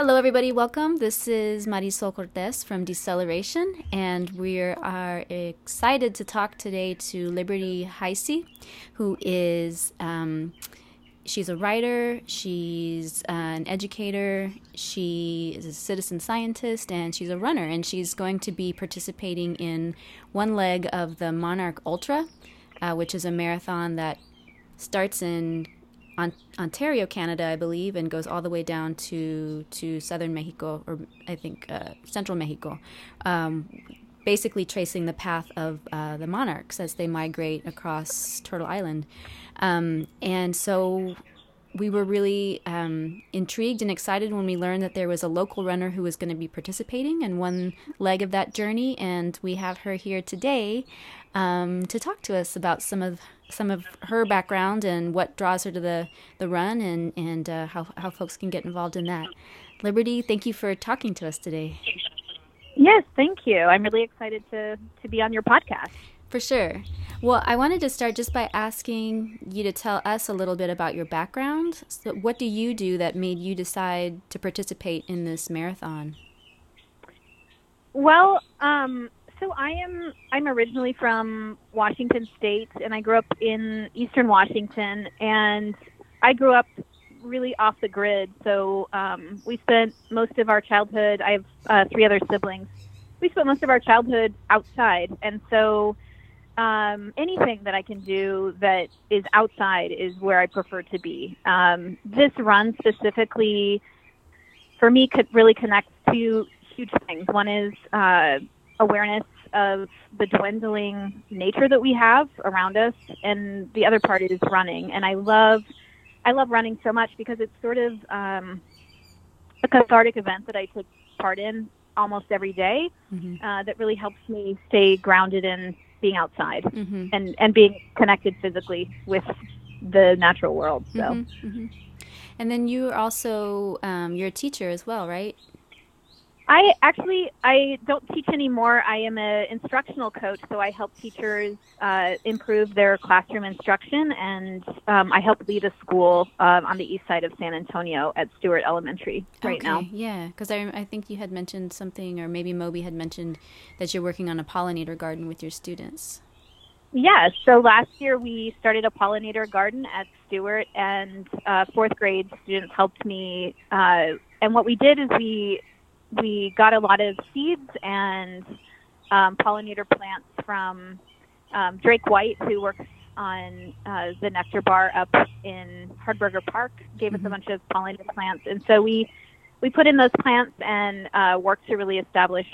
Hello, everybody. Welcome. This is Marisol Cortez from Deceleration, and we are excited to talk today to Liberty Heise, who is um, she's a writer, she's uh, an educator, she is a citizen scientist, and she's a runner. And she's going to be participating in one leg of the Monarch Ultra, uh, which is a marathon that starts in Ontario, Canada, I believe, and goes all the way down to to southern Mexico, or I think uh, central Mexico. Um, basically, tracing the path of uh, the monarchs as they migrate across Turtle Island. Um, and so we were really um, intrigued and excited when we learned that there was a local runner who was going to be participating in one leg of that journey. And we have her here today um, to talk to us about some of some of her background and what draws her to the, the run and, and uh, how, how folks can get involved in that. Liberty, thank you for talking to us today. Yes, thank you. I'm really excited to, to be on your podcast. For sure. Well, I wanted to start just by asking you to tell us a little bit about your background. So, what do you do that made you decide to participate in this marathon? Well, um, so I am I'm originally from Washington State, and I grew up in Eastern Washington, and I grew up really off the grid. So um, we spent most of our childhood. I have uh, three other siblings. We spent most of our childhood outside, and so um, anything that I can do that is outside is where I prefer to be. Um, this run specifically, for me, could really connect to huge things. One is uh, awareness of the dwindling nature that we have around us, and the other part is running. And I love, I love running so much because it's sort of um, a cathartic event that I take part in almost every day, mm-hmm. uh, that really helps me stay grounded in being outside mm-hmm. and and being connected physically with the natural world. So. Mm-hmm, mm-hmm. And then you are also um, you're a teacher as well, right? I actually I don't teach anymore. I am an instructional coach, so I help teachers uh, improve their classroom instruction, and um, I help lead a school um, on the east side of San Antonio at Stewart Elementary right okay, now. Yeah, because I I think you had mentioned something, or maybe Moby had mentioned that you're working on a pollinator garden with your students. Yeah, so last year we started a pollinator garden at Stewart, and uh, fourth grade students helped me. Uh, and what we did is we we got a lot of seeds and um, pollinator plants from um, Drake White, who works on uh, the Nectar Bar up in Hardberger Park, gave mm-hmm. us a mm-hmm. bunch of pollinator plants, and so we we put in those plants and uh, worked to really establish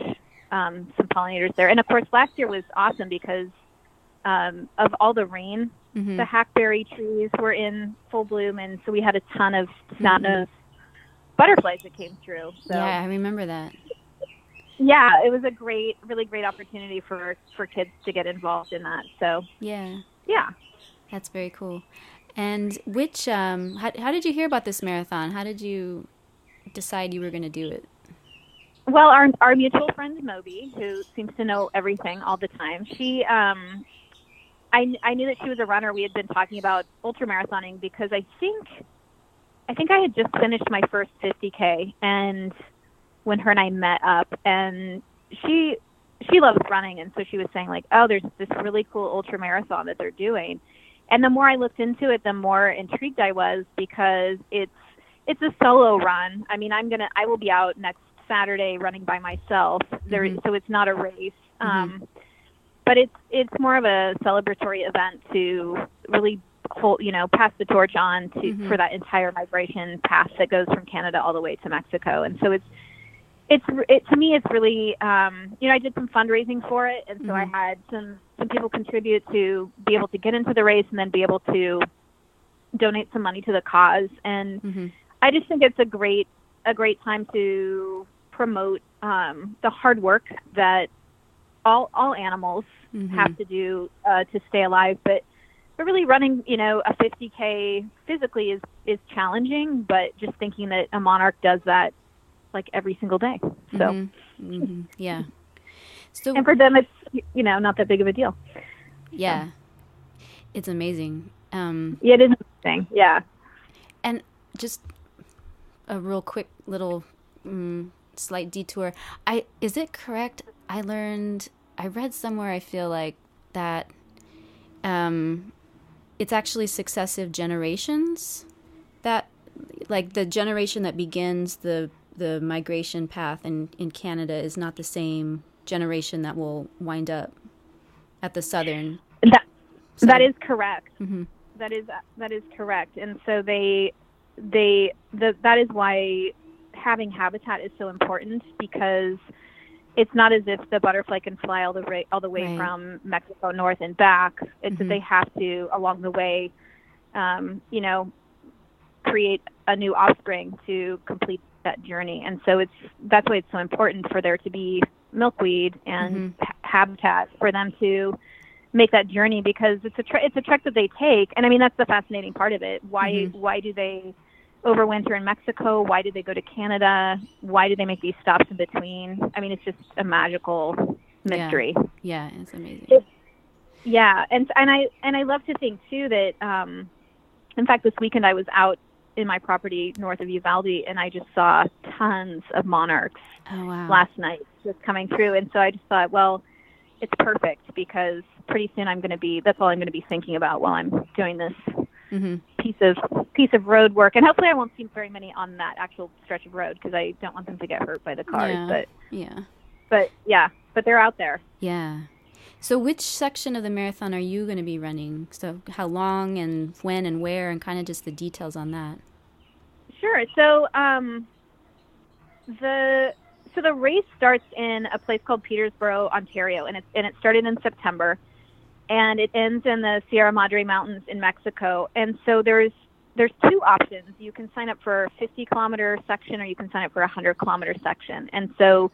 um, some pollinators there. And of course, last year was awesome because um, of all the rain. Mm-hmm. The hackberry trees were in full bloom, and so we had a ton of snout nose butterflies that came through. So. Yeah, I remember that. Yeah, it was a great, really great opportunity for for kids to get involved in that. So yeah, yeah, that's very cool. And which, um, how, how did you hear about this marathon? How did you decide you were going to do it? Well, our our mutual friend Moby, who seems to know everything all the time, she, um, I I knew that she was a runner. We had been talking about ultra marathoning because I think I think I had just finished my first 50k, and when her and I met up, and she she loves running, and so she was saying like, oh, there's this really cool ultra marathon that they're doing, and the more I looked into it, the more intrigued I was because it's it's a solo run. I mean, I'm gonna I will be out next Saturday running by myself. There, mm-hmm. so it's not a race. Mm-hmm. Um, but it's it's more of a celebratory event to really hold, you know, pass the torch on to mm-hmm. for that entire migration path that goes from Canada all the way to Mexico. And so it's it's it to me it's really um, you know I did some fundraising for it, and so mm-hmm. I had some some people contribute to be able to get into the race and then be able to donate some money to the cause. And mm-hmm. I just think it's a great a great time to promote um, the hard work that all all animals mm-hmm. have to do uh, to stay alive, but but really running, you know, a 50k physically is is challenging. But just thinking that a monarch does that like every single day, so mm-hmm. Mm-hmm. yeah. So and for them, it's you know not that big of a deal. Yeah, so. it's amazing. Um, yeah, it is amazing. Yeah, and just a real quick little mm, slight detour. I is it correct? I learned. I read somewhere. I feel like that. Um, it's actually successive generations that, like the generation that begins the the migration path in in Canada is not the same generation that will wind up at the southern. That that is correct. Mm-hmm. That is that is correct. And so they they the, that is why having habitat is so important because it's not as if the butterfly can fly all the way all the way right. from Mexico north and back. It's mm-hmm. that they have to along the way, um, you know, create a new offspring to complete that journey. And so it's that's why it's so important for there to be milkweed and mm-hmm. habitat for them to make that journey because it's a tre- it's a trek that they take. And I mean that's the fascinating part of it. Why mm-hmm. why do they overwinter in Mexico? Why did they go to Canada? Why did they make these stops in between? I mean, it's just a magical mystery. Yeah, yeah it's amazing. Yeah, and and I and I love to think too that um, in fact this weekend I was out in my property north of Uvalde and I just saw tons of monarchs oh, wow. last night just coming through and so I just thought, well, it's perfect because pretty soon I'm going to be that's all I'm going to be thinking about while I'm doing this mm-hmm. piece of piece of road work, and hopefully I won't see very many on that actual stretch of road because I don't want them to get hurt by the cars. Yeah. But yeah, but yeah, but they're out there. Yeah. So, which section of the marathon are you going to be running? So, how long and when and where, and kind of just the details on that. Sure. So, um, the so the race starts in a place called Peterborough, Ontario, and it and it started in September and it ends in the Sierra Madre Mountains in Mexico. And so there's there's two options. You can sign up for a 50 kilometer section, or you can sign up for a 100 kilometer section. And so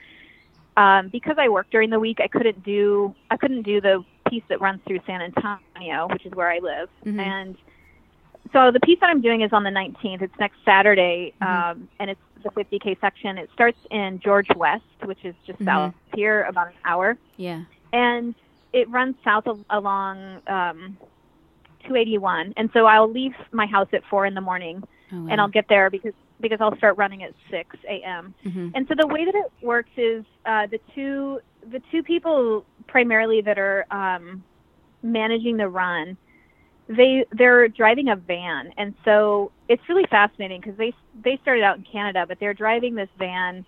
um, because I work during the week, I couldn't do I couldn't do the piece that runs through San Antonio, which is where I live. Mm-hmm. And so the piece that I'm doing is on the 19th. It's next Saturday, mm-hmm. um, and it's the 50k section. It starts in George West, which is just mm-hmm. south here, about an hour. Yeah. And it runs south of, along um, 281, and so I'll leave my house at four in the morning, oh, wow. and I'll get there because because I'll start running at 6 a.m. Mm-hmm. And so the way that it works is uh, the two the two people primarily that are um, managing the run, they they're driving a van, and so it's really fascinating because they they started out in Canada, but they're driving this van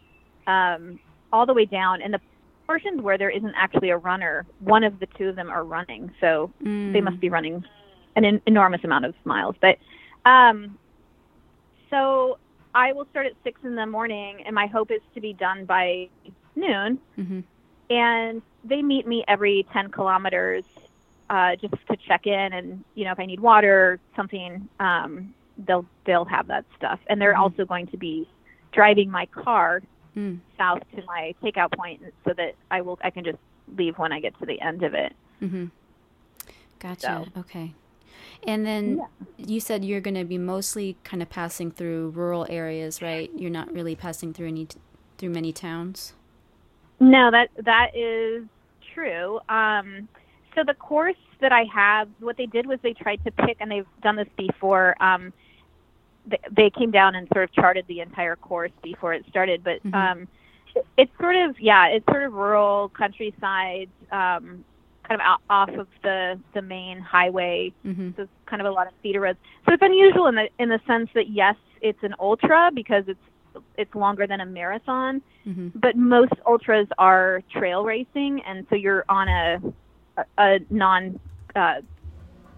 um, all the way down, and the portions where there isn't actually a runner, one of the two of them are running. So mm. they must be running an enormous amount of miles. But um, so I will start at six in the morning, and my hope is to be done by noon. Mm-hmm. And they meet me every 10 kilometers uh, just to check in, and you know if I need water or something, um, they'll they'll have that stuff. And they're mm-hmm. also going to be driving my car mm. south to my takeout point so that I will I can just leave when I get to the end of it. Mm-hmm. Gotcha. So. Okay. And then yeah. you said you're going to be mostly kind of passing through rural areas, right? You're not really passing through any through many towns. No, that that is true. Um, so the course that I have, what they did was they tried to pick, and they've done this before. Um, they came down and sort of charted the entire course before it started. But mm-hmm. um, it's sort of yeah, it's sort of rural countryside, um, kind of out, off of the the main highway. Mm-hmm. So it's kind of a lot of feeder roads. So it's unusual in the in the sense that yes, it's an ultra because it's it's longer than a marathon, mm-hmm. but most ultras are trail racing, and so you're on a a, a non uh,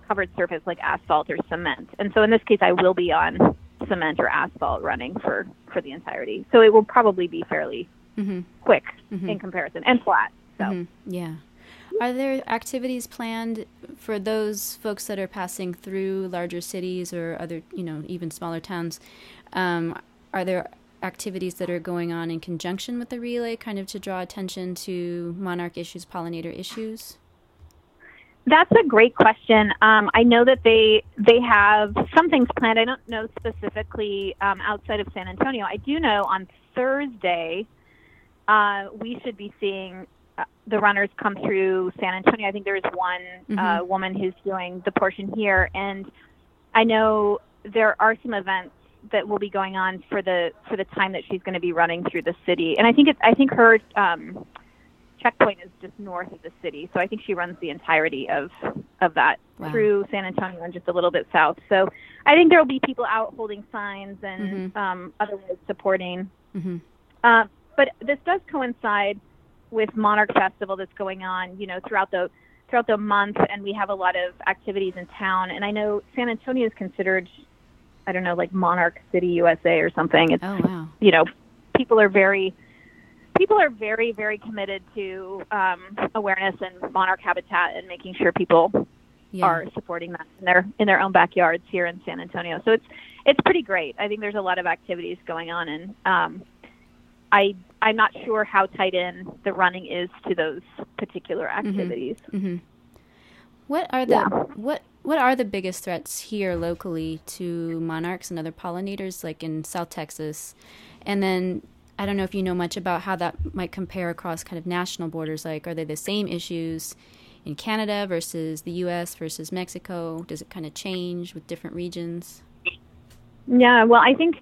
covered surface like asphalt or cement. And so in this case, I will be on cement or asphalt running for for the entirety. So it will probably be fairly mm-hmm. quick mm-hmm. in comparison and flat. So mm-hmm. yeah. Are there activities planned for those folks that are passing through larger cities or other, you know, even smaller towns? Um, are there activities that are going on in conjunction with the relay, kind of to draw attention to monarch issues, pollinator issues? That's a great question. Um, I know that they they have some things planned. I don't know specifically um, outside of San Antonio. I do know on Thursday uh, we should be seeing uh, the runners come through San Antonio. I think there's one mm-hmm. uh, woman who's doing the portion here, and I know there are some events that will be going on for the for the time that she's going to be running through the city. And I think it's I think her um, checkpoint is just north of the city, so I think she runs the entirety of of that wow. through San Antonio and just a little bit south. So I think there will be people out holding signs and mm-hmm. um, otherwise supporting. Mm-hmm. Uh, but this does coincide with Monarch Festival that's going on, you know, throughout the throughout the month, and we have a lot of activities in town. And I know San Antonio is considered, I don't know, like Monarch City, USA, or something. It's, oh wow! You know, people are very people are very very committed to um, awareness and monarch habitat and making sure people yeah. are supporting that in their in their own backyards here in San Antonio. So it's it's pretty great. I think there's a lot of activities going on, and um, I I'm not sure how tight in the running is to those particular mm-hmm. activities. Mm-hmm. Mm-hmm. What are the yeah. what what are the biggest threats here locally to monarchs and other pollinators, like in South Texas? And then I don't know if you know much about how that might compare across kind of national borders. Like, are they the same issues in Canada versus the U.S. versus Mexico? Does it kind of change with different regions? Yeah, well, I think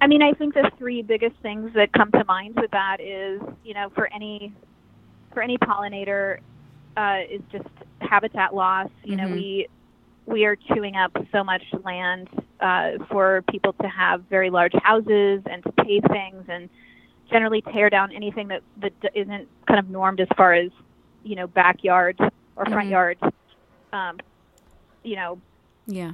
I mean, I think the three biggest things that come to mind with that is, you know, for any for any pollinator, uh, is just habitat loss. You mm-hmm. know, we we are chewing up so much land uh, for people to have very large houses and to pave things and generally tear down anything that that isn't kind of normed as far as you know backyard or front mm-hmm. yard. Um, you know, yeah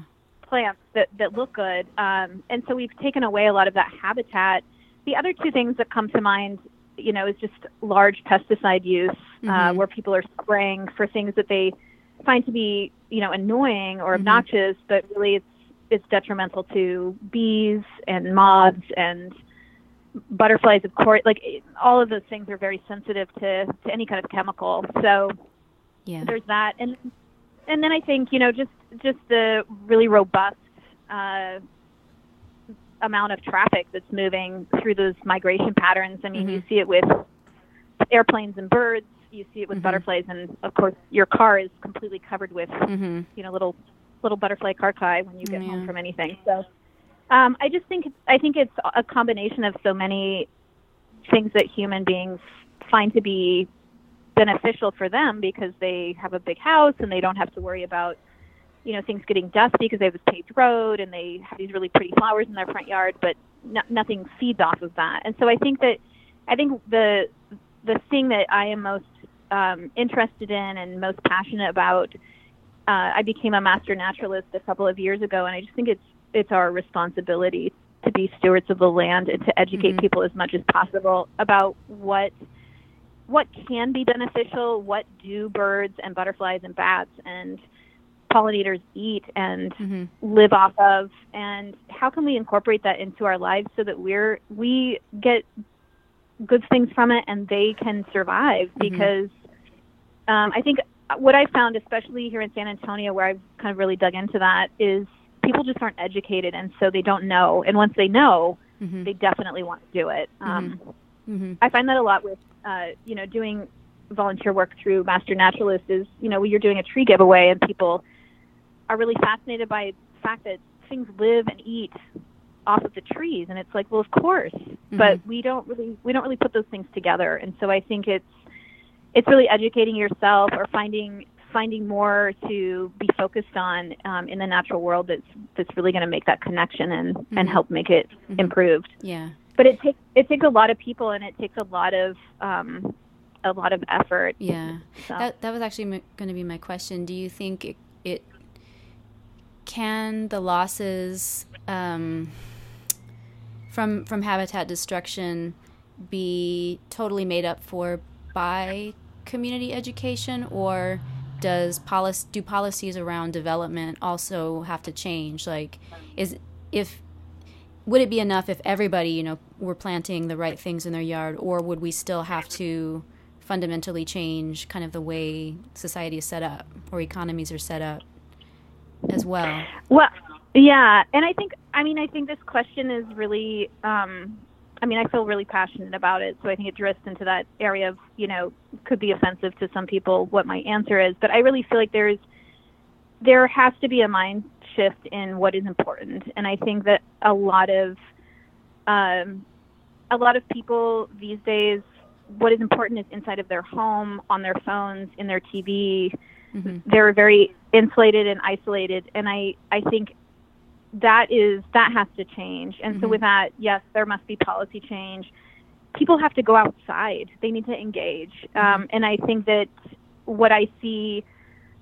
plants that, that look good. Um, and so we've taken away a lot of that habitat. The other two things that come to mind, you know, is just large pesticide use, uh, mm-hmm. uh, where people are spraying for things that they find to be, you know, annoying or mm-hmm. obnoxious, mm-hmm. but really it's it's detrimental to bees and moths and butterflies, of course. Like all of those things are very sensitive to to any kind of chemical. So yeah. there's that, and and then I think you know just just the really robust uh, amount of traffic that's moving through those migration patterns. I mean, mm-hmm. you see it with airplanes and birds. You see it with mm-hmm. butterflies, and of course, your car is completely covered with mm-hmm. you know little little butterfly carcae when you get home from anything. So, um, I just think I think it's a combination of so many things that human beings find to be beneficial for them because they have a big house and they don't have to worry about you know things getting dusty because they have this paved road and they have these really pretty flowers in their front yard but no, nothing feeds off of that and so i think that i think the the thing that i am most um, interested in and most passionate about uh, i became a master naturalist a couple of years ago and i just think it's it's our responsibility to be stewards of the land and to educate mm-hmm. people as much as possible about what what can be beneficial, what do birds and butterflies and bats and pollinators eat and mm-hmm. live off of and how can we incorporate that into our lives so that we're we get good things from it and they can survive mm-hmm. because um, I think what I found, especially here in San Antonio, where I've kind of really dug into that, is people just aren't educated, and so they don't know. And once they know, mm-hmm. they definitely want to do it. Mm-hmm. Um, mm-hmm. I find that a lot with uh, you know, doing volunteer work through Master Naturalist is, you know, you're doing a tree giveaway and people are really fascinated by the fact that things live and eat off of the trees and it's like well of course mm-hmm. but we don't really we don't really put those things together and so i think it's it's really educating yourself or finding finding more to be focused on um, in the natural world that's that's really going to make that connection and mm-hmm. and help make it mm-hmm. improved yeah but it takes it takes a lot of people and it takes a lot of um, a lot of effort. Yeah, so. that that was actually m- going to be my question. Do you think it, it can the losses um, from from habitat destruction be totally made up for by community education? Or does policy do policies around development also have to change? Like is if would it be enough if everybody, you know, were planting the right things in their yard, or would we still have to fundamentally change kind of the way society is set up or economies are set up as well? Well, yeah, and I think, I mean, I think this question is really, um, I mean, I feel really passionate about it, so I think it drifts into that area of, you know, could be offensive to some people what my answer is, but I really feel like there's there has to be a mind shift in what is important, and I think that a lot of um, a lot of people these days, what is important is inside of their home, on their phones, in their TV. Mm-hmm. They're very insulated and isolated, and I I think that is that has to change. And mm-hmm. so with that, yes, there must be policy change. People have to go outside. They need to engage. Mm-hmm. Um, and I think that what I see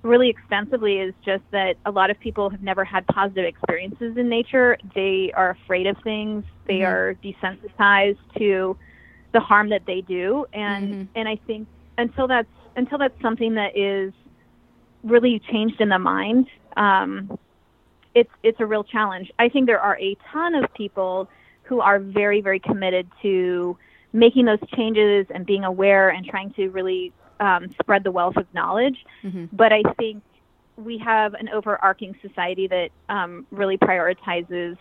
really extensively is just that a lot of people have never had positive experiences in nature. They are afraid of things. They mm-hmm. are desensitized to the harm that they do. And mm-hmm. and I think until that's until that's something that is really changed in the mind, um, it's it's a real challenge. I think there are a ton of people who are very very committed to making those changes and being aware and trying to really um, spread the wealth of knowledge. Mm-hmm. But I think we have an overarching society that um, really prioritizes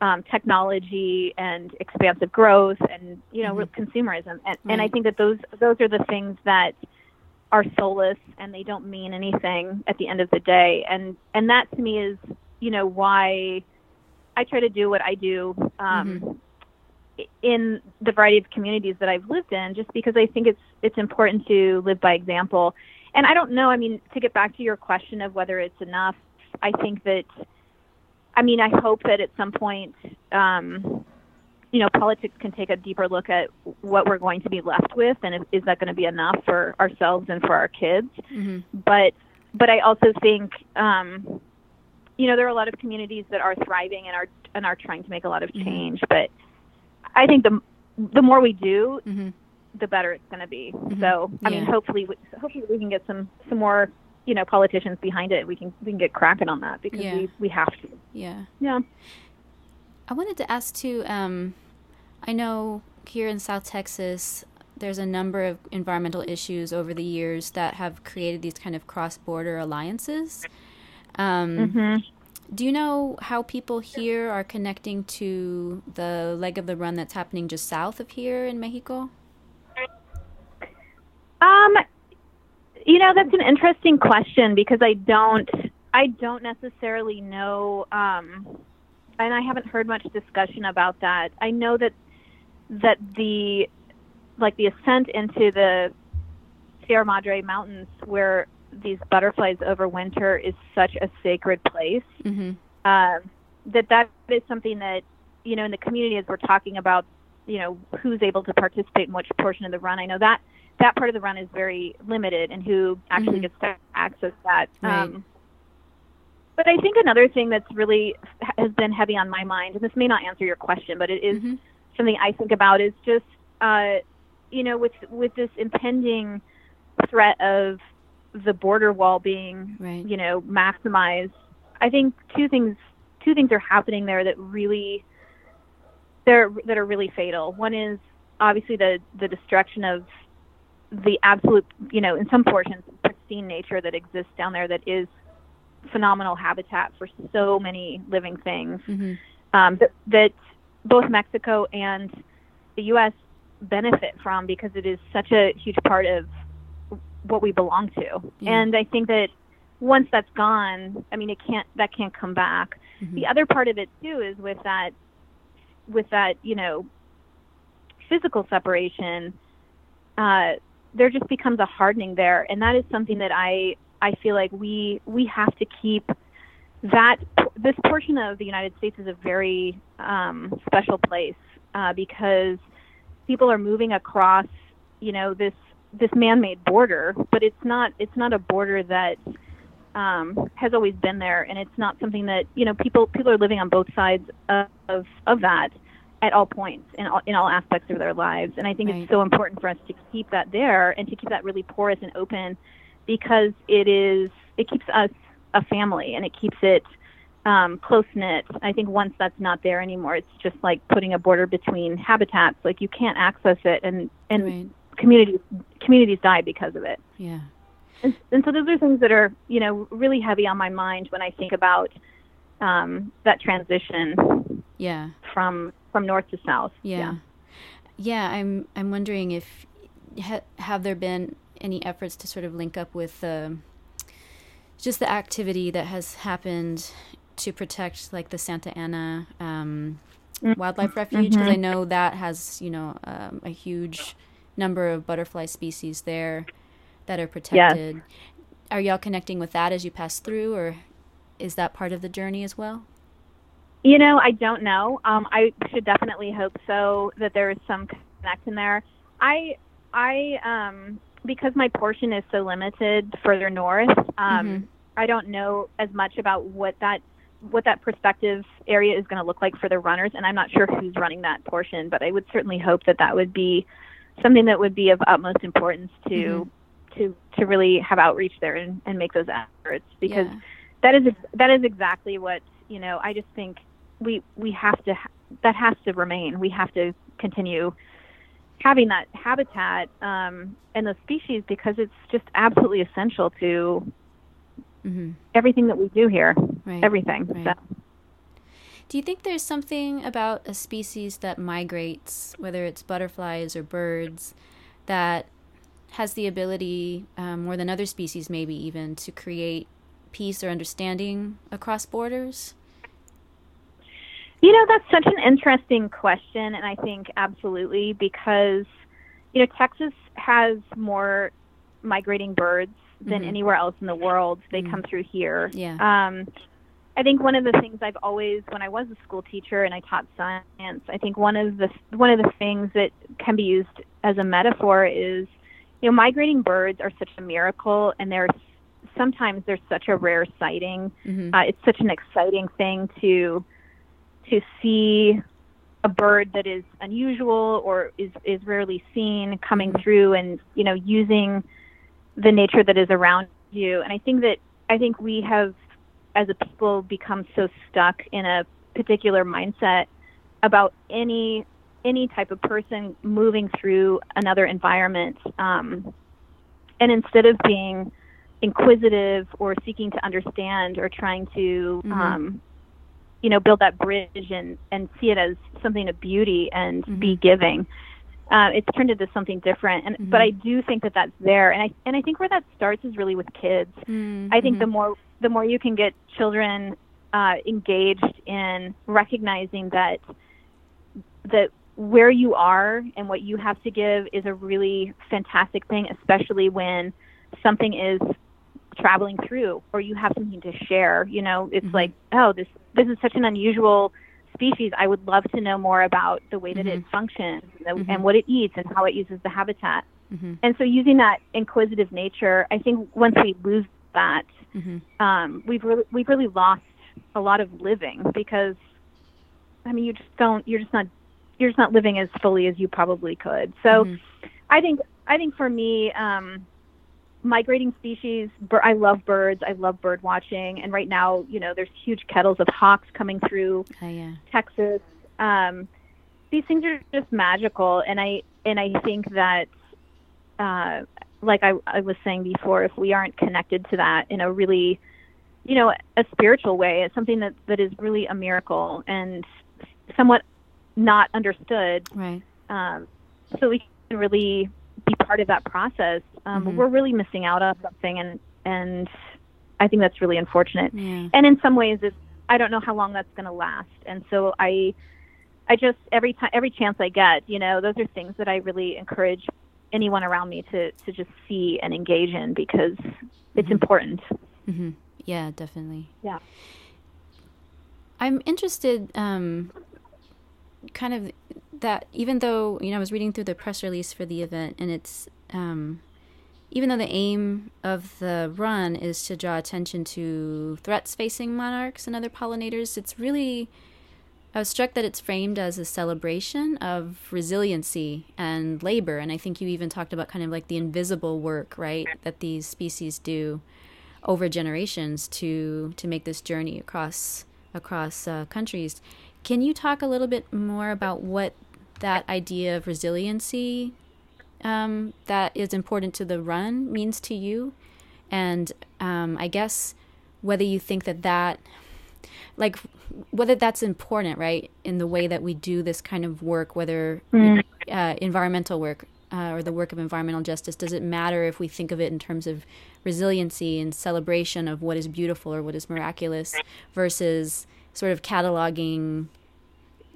um, technology and expansive growth and you know mm-hmm. consumerism, and, right. and I think that those those are the things that are soulless and they don't mean anything at the end of the day. And and that to me is you know why I try to do what I do um, mm-hmm. in the variety of communities that I've lived in, just because I think it's it's important to live by example. And I don't know. I mean, to get back to your question of whether it's enough, I think that. I mean, I hope that at some point, um, you know, politics can take a deeper look at what we're going to be left with, and if, is that going to be enough for ourselves and for our kids? Mm-hmm. But, but I also think um, you know, there are a lot of communities that are thriving and are and are trying to make a lot of mm-hmm. change. Mm-hmm. But I think the the more we do, mm-hmm. the better it's going to be. Mm-hmm. So I yeah. mean, hopefully, we, hopefully we can get some some more you know politicians behind it. We can we can get cracking on that because yeah. we we have to. Yeah. Yeah. I wanted to ask too. Um, I know here in South Texas, there's a number of environmental issues over the years that have created these kind of cross border alliances. Um, mm-hmm. Do you know how people here are connecting to the leg of the run that's happening just south of here in Mexico? Um, you know, that's an interesting question because I don't, I don't necessarily know, um, and I haven't heard much discussion about that. I know that that the, like the ascent into the Sierra Madre Mountains, where these butterflies overwinter is such a sacred place mm-hmm. uh, that that is something that you know in the community as we're talking about you know who's able to participate in which portion of the run. I know that that part of the run is very limited and who actually mm-hmm. gets to access that. Right. Um, but I think another thing that's really has been heavy on my mind, and this may not answer your question, but it is mm-hmm. something I think about, is just uh, you know with with this impending threat of the border wall being right. you know maximized i think two things two things are happening there that really they're that are really fatal one is obviously the the destruction of the absolute you know in some portions pristine nature that exists down there that is phenomenal habitat for so many living things mm-hmm. um, that, that both mexico and the us benefit from because it is such a huge part of what we belong to. Yeah. And I think that once that's gone, I mean, it can't that can't come back. Mm-hmm. The other part of it too is with that with that you know physical separation. Uh, there just becomes a hardening there, and that is something that I I feel like we we have to keep that this portion of the United States is a very um, special place uh, because people are moving across you know this this man-made border, but it's not it's not a border that um, has always been there, and it's not something that you know people people are living on both sides of of, that at all points in all, in all aspects of their lives. And I think right. it's so important for us to keep that there and to keep that really porous and open because it is it keeps us a family and it keeps it um, close knit. I think once that's not there anymore, it's just like putting a border between habitats. Like you can't access it, and and right communities communities die because of it. Yeah. And, and, so those are things that are you know really heavy on my mind when I think about um, that transition. Yeah. From from north to south. Yeah. Yeah. yeah I'm I'm wondering if ha- have there been any efforts to sort of link up with the just the activity that has happened to protect like the Santa Ana um, Mm-hmm. wildlife refuge because I know that has you know um, a huge number of butterfly species there that are protected. Are y'all connecting with that as you pass through, or is that part of the journey as well? You know, I don't know. Um, I should definitely hope so that there is some connection there. I, I, um, because my portion is so limited further north, um, Mhm. I don't know as much about what that what that perspective area is going to look like for the runners, and I'm not sure who's running that portion. But I would certainly hope that that would be something that would be of utmost importance to to to really have outreach there and, and make those efforts because Yeah. that is that is exactly what you know. I just think we we have to ha- that has to remain. We have to continue having that habitat um, and those species because it's just absolutely essential to hmm everything that we do here. Right. Everything. Right. So, Do you think there's something about a species that migrates, whether it's butterflies or birds, that has the ability, um, more than other species, maybe even, to create peace or understanding across borders? You know, that's such an interesting question, and I think absolutely because, you know, Texas has more migrating birds than Mhm. anywhere else in the world. They Mm. come through here. Yeah. Um, I think one of the things I've always, when I was a school teacher and I taught science, I think one of the one of the things that can be used as a metaphor is, you know, migrating birds are such a miracle, and they're sometimes they're such a rare sighting. Hmm uh, it's such an exciting thing to to see a bird that is unusual or is is rarely seen coming through and you know using the nature that is around you. And i think that i think we have as a people become so stuck in a particular mindset about any any type of person moving through another environment um, and instead of being inquisitive or seeking to understand or trying to Mhm. um, you know build that bridge and and see it as something of beauty and be Mhm. giving uh, it's turned into something different and but Mhm. i do think that that's there and i and i think where that starts is really with kids Mm-hmm. I think the more the more you can get children uh, engaged in recognizing that that where you are and what you have to give is a really fantastic thing, especially when something is traveling through or you have something to share. You know, it's Mhm. like, oh, this this is such an unusual species. I would love to know more about the way that it Mhm. functions and, Mhm. and what it eats and how it uses the habitat. hmm And so, using that inquisitive nature, I think once we lose that, hmm um, we've really we've really lost a lot of living because, I mean, you just don't you're just not you're just not living as fully as you probably could. So, Mhm. I think I think for me, um, migrating species. I love birds. I love bird watching, and right now, you know, there's huge kettles of hawks coming through Oh, yeah. Texas. Um, these things are just magical, and I and I think that, uh, like I, I was saying before, if we aren't connected to that in a really, you know, a spiritual way, it's something that that is really a miracle and somewhat not understood. Right. Um, so we can really be part of that process. Um, Mhm. We're really missing out on something, and and I think that's really unfortunate Yeah. and in some ways it's i don't know how long that's going to last and so i i just every time every chance i get you know those are things that i really encourage anyone around me to to just see and engage in because it's Mhm. important hmm Yeah, definitely. Yeah. I'm interested, um, kind of that even though you know I was reading through the press release for the event, and it's um, even though the aim of the run is to draw attention to threats facing monarchs and other pollinators, it's really I was struck that it's framed as a celebration of resiliency and labor, and I think you even talked about kind of like the invisible work, right, that these species do over generations to to make this journey across across uh, countries. Can you talk a little bit more about what that idea of resiliency um, that is important to the run means to you, and um, I guess whether you think that that like whether that's important, right, in the way that we do this kind of work, whether Mm. uh, environmental work, uh, or the work of environmental justice, does it matter if we think of it in terms of resiliency and celebration of what is beautiful or what is miraculous versus sort of cataloging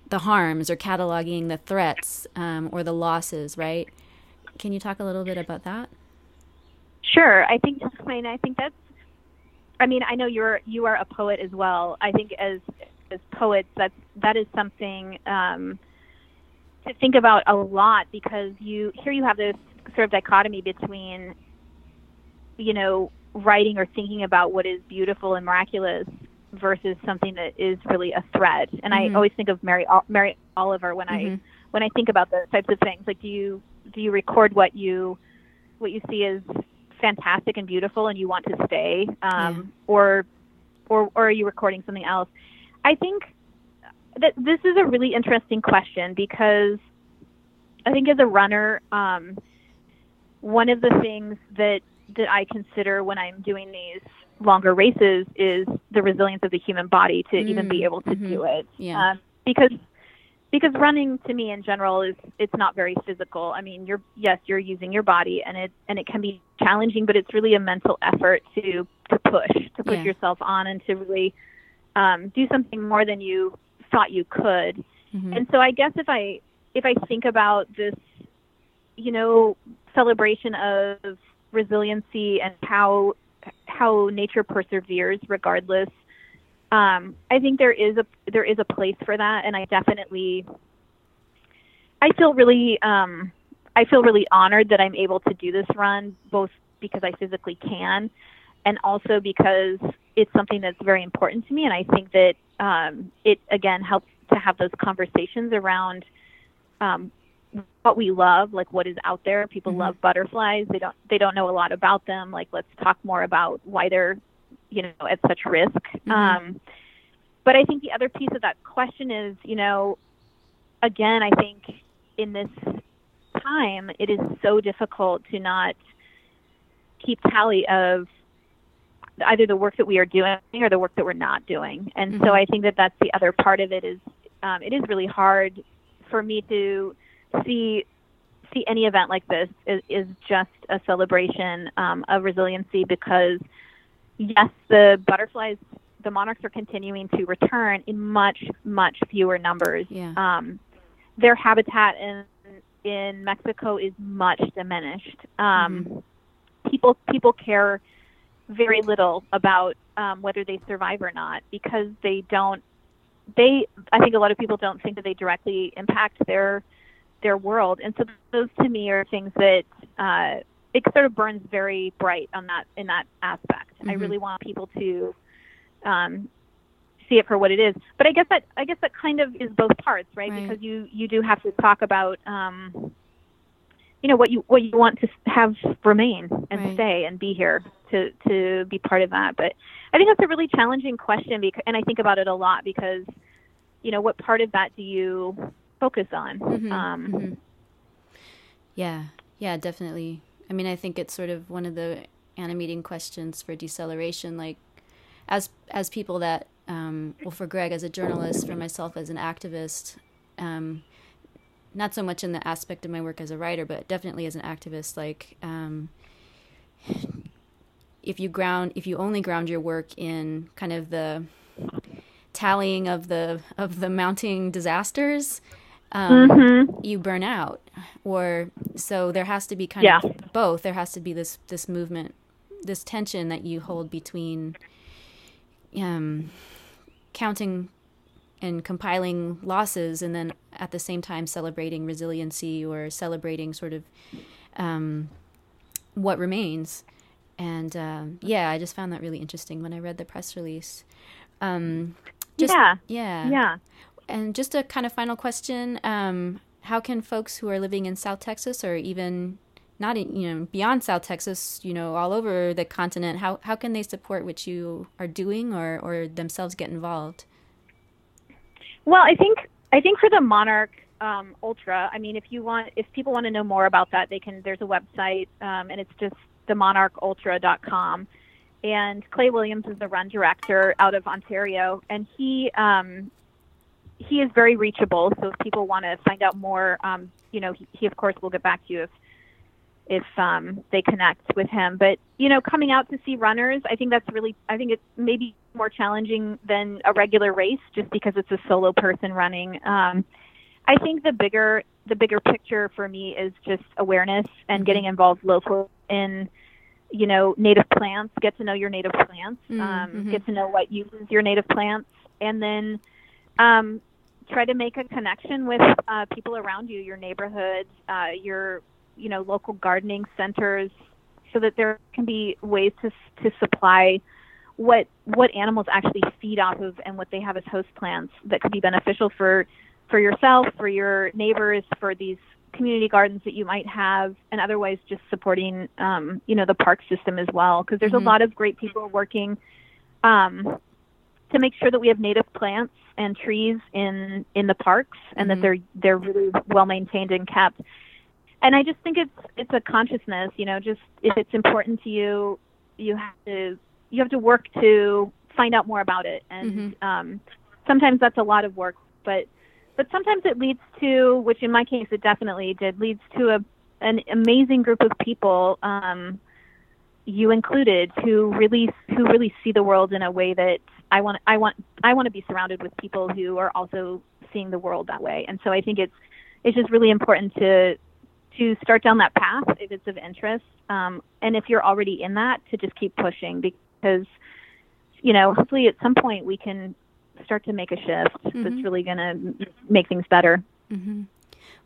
the harms or cataloging the threats um, or the losses, right? Can you talk a little bit about that? Sure. I think I mean I think that's I mean I know you're you are a poet as well. I think as as poets that that is something um, to think about a lot because you here you have this sort of dichotomy between you know writing or thinking about what is beautiful and miraculous versus something that is really a threat. And mm-hmm. I always think of Mary Mary Oliver when mm-hmm. I when I think about those types of things. Like, do you do you record what you what you see as fantastic and beautiful, and you want to stay, um, yeah. or or or are you recording something else? I think that this is a really interesting question because I think as a runner, um, one of the things that that I consider when I'm doing these longer races is the resilience of the human body to mm, even be mm, able to mm-hmm. do it. Yeah. Um, because because running to me in general is it's not very physical. I mean, you're yes, you're using your body and it and it can be challenging, but it's really a mental effort to to push, to push yeah. yourself on and to really um, do something more than you thought you could. Mm-hmm. And so I guess if I if I think about this, you know, celebration of resiliency and how how nature perseveres regardless. Um, I think there is a there is a place for that, and I definitely I feel really um, I feel really honored that I'm able to do this run, both because I physically can, and also because it's something that's very important to me, and I think that um, it again helps to have those conversations around um, what we love, like what is out there. People mm-hmm. love butterflies. They don't they don't know a lot about them. Like let's talk more about why they're, you know, at such risk. Mm-hmm. Um, but I think the other piece of that question is, you know, again, I think in this time it is so difficult to not keep tally of either the work that we are doing or the work that we're not doing. And mm-hmm. so I think that that's the other part of it is um, it is really hard for me to see see any event like this is, is just a celebration um, of resiliency because yes, the butterflies, the monarchs are continuing to return in much much fewer numbers. Yeah. Um, their habitat in in Mexico is much diminished. Um, mm-hmm. People people care very little about um, whether they survive or not because they don't. They I think a lot of people don't think that they directly impact their their world. And so those to me are things that uh, it sort of burns very bright on that in that aspect. Mm-hmm. I really want people to um, see it for what it is. But I guess that I guess that kind of is both parts, right? right. Because you you do have to talk about um, you know what you what you want to have remain and right. stay and be here to to be part of that. But I think that's a really challenging question because and I think about it a lot because you know what part of that do you focus on. Mm-hmm, um, mm-hmm. Yeah, yeah, definitely. I mean, I think it's sort of one of the animating questions for deceleration. Like, as as people that, um, well, for Greg as a journalist, for myself as an activist, um, not so much in the aspect of my work as a writer, but definitely as an activist. Like, um, if you ground, if you only ground your work in kind of the tallying of the of the mounting disasters um, mm-hmm. you burn out or so there has to be kind yeah. of both there has to be this this movement this tension that you hold between um, counting and compiling losses and then at the same time celebrating resiliency or celebrating sort of um, what remains. And um, yeah i just found that really interesting when i read the press release. Um, just, yeah. yeah. Yeah. And just a kind of final question: um, How can folks who are living in South Texas, or even not, in, you know, beyond South Texas, you know, all over the continent, how how can they support what you are doing, or or themselves get involved? Well, I think I think for the Monarch um, Ultra, I mean, if you want, if people want to know more about that, they can. There's a website, um, and it's just themonarchultra.com. And Clay Williams is the run director out of Ontario, and he um, he is very reachable. So if people want to find out more, um, you know, he, he, of course will get back to you if if um, they connect with him. But you know, coming out to see runners, I think that's really, I think it's maybe more challenging than a regular race, just because it's a solo person running. Um, I think the bigger the bigger picture for me is just awareness and getting involved local in you know native plants get to know your native plants um, Mm-hmm. get to know what uses your native plants and then um, try to make a connection with uh, people around you your neighborhoods uh, your you know local gardening centers so that there can be ways to to supply what what animals actually feed off of and what they have as host plants that could be beneficial for for yourself, for your neighbors, for these community gardens that you might have, and otherwise just supporting, um, you know, the park system as well. Because there's Mhm. a lot of great people working um, to make sure that we have native plants and trees in in the parks, and Mhm. that they're they're really well maintained and kept. And I just think it's it's a consciousness, you know, just if it's important to you, you have to you have to work to find out more about it. And um, sometimes that's a lot of work but but sometimes it leads to which in my case it definitely did leads to a an amazing group of people um, you included who really who really see the world in a way that I want I want I want to be surrounded with people who are also seeing the world that way. And so I think it's it's just really important to to start down that path if it's of interest um, and if you're already in that to just keep pushing because you know hopefully at some point we can start to make a shift Mhm. that's really going to make things better hmm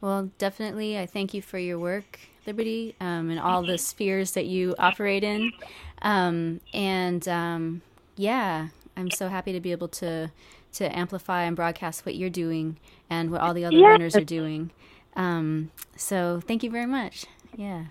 Well, definitely, I thank you for your work, Liberty, um, and all the spheres that you operate in. Um, and um, yeah, I'm so happy to be able to to amplify and broadcast what you're doing and what all the other Yes. runners are doing. Um, so thank you very much. Yeah.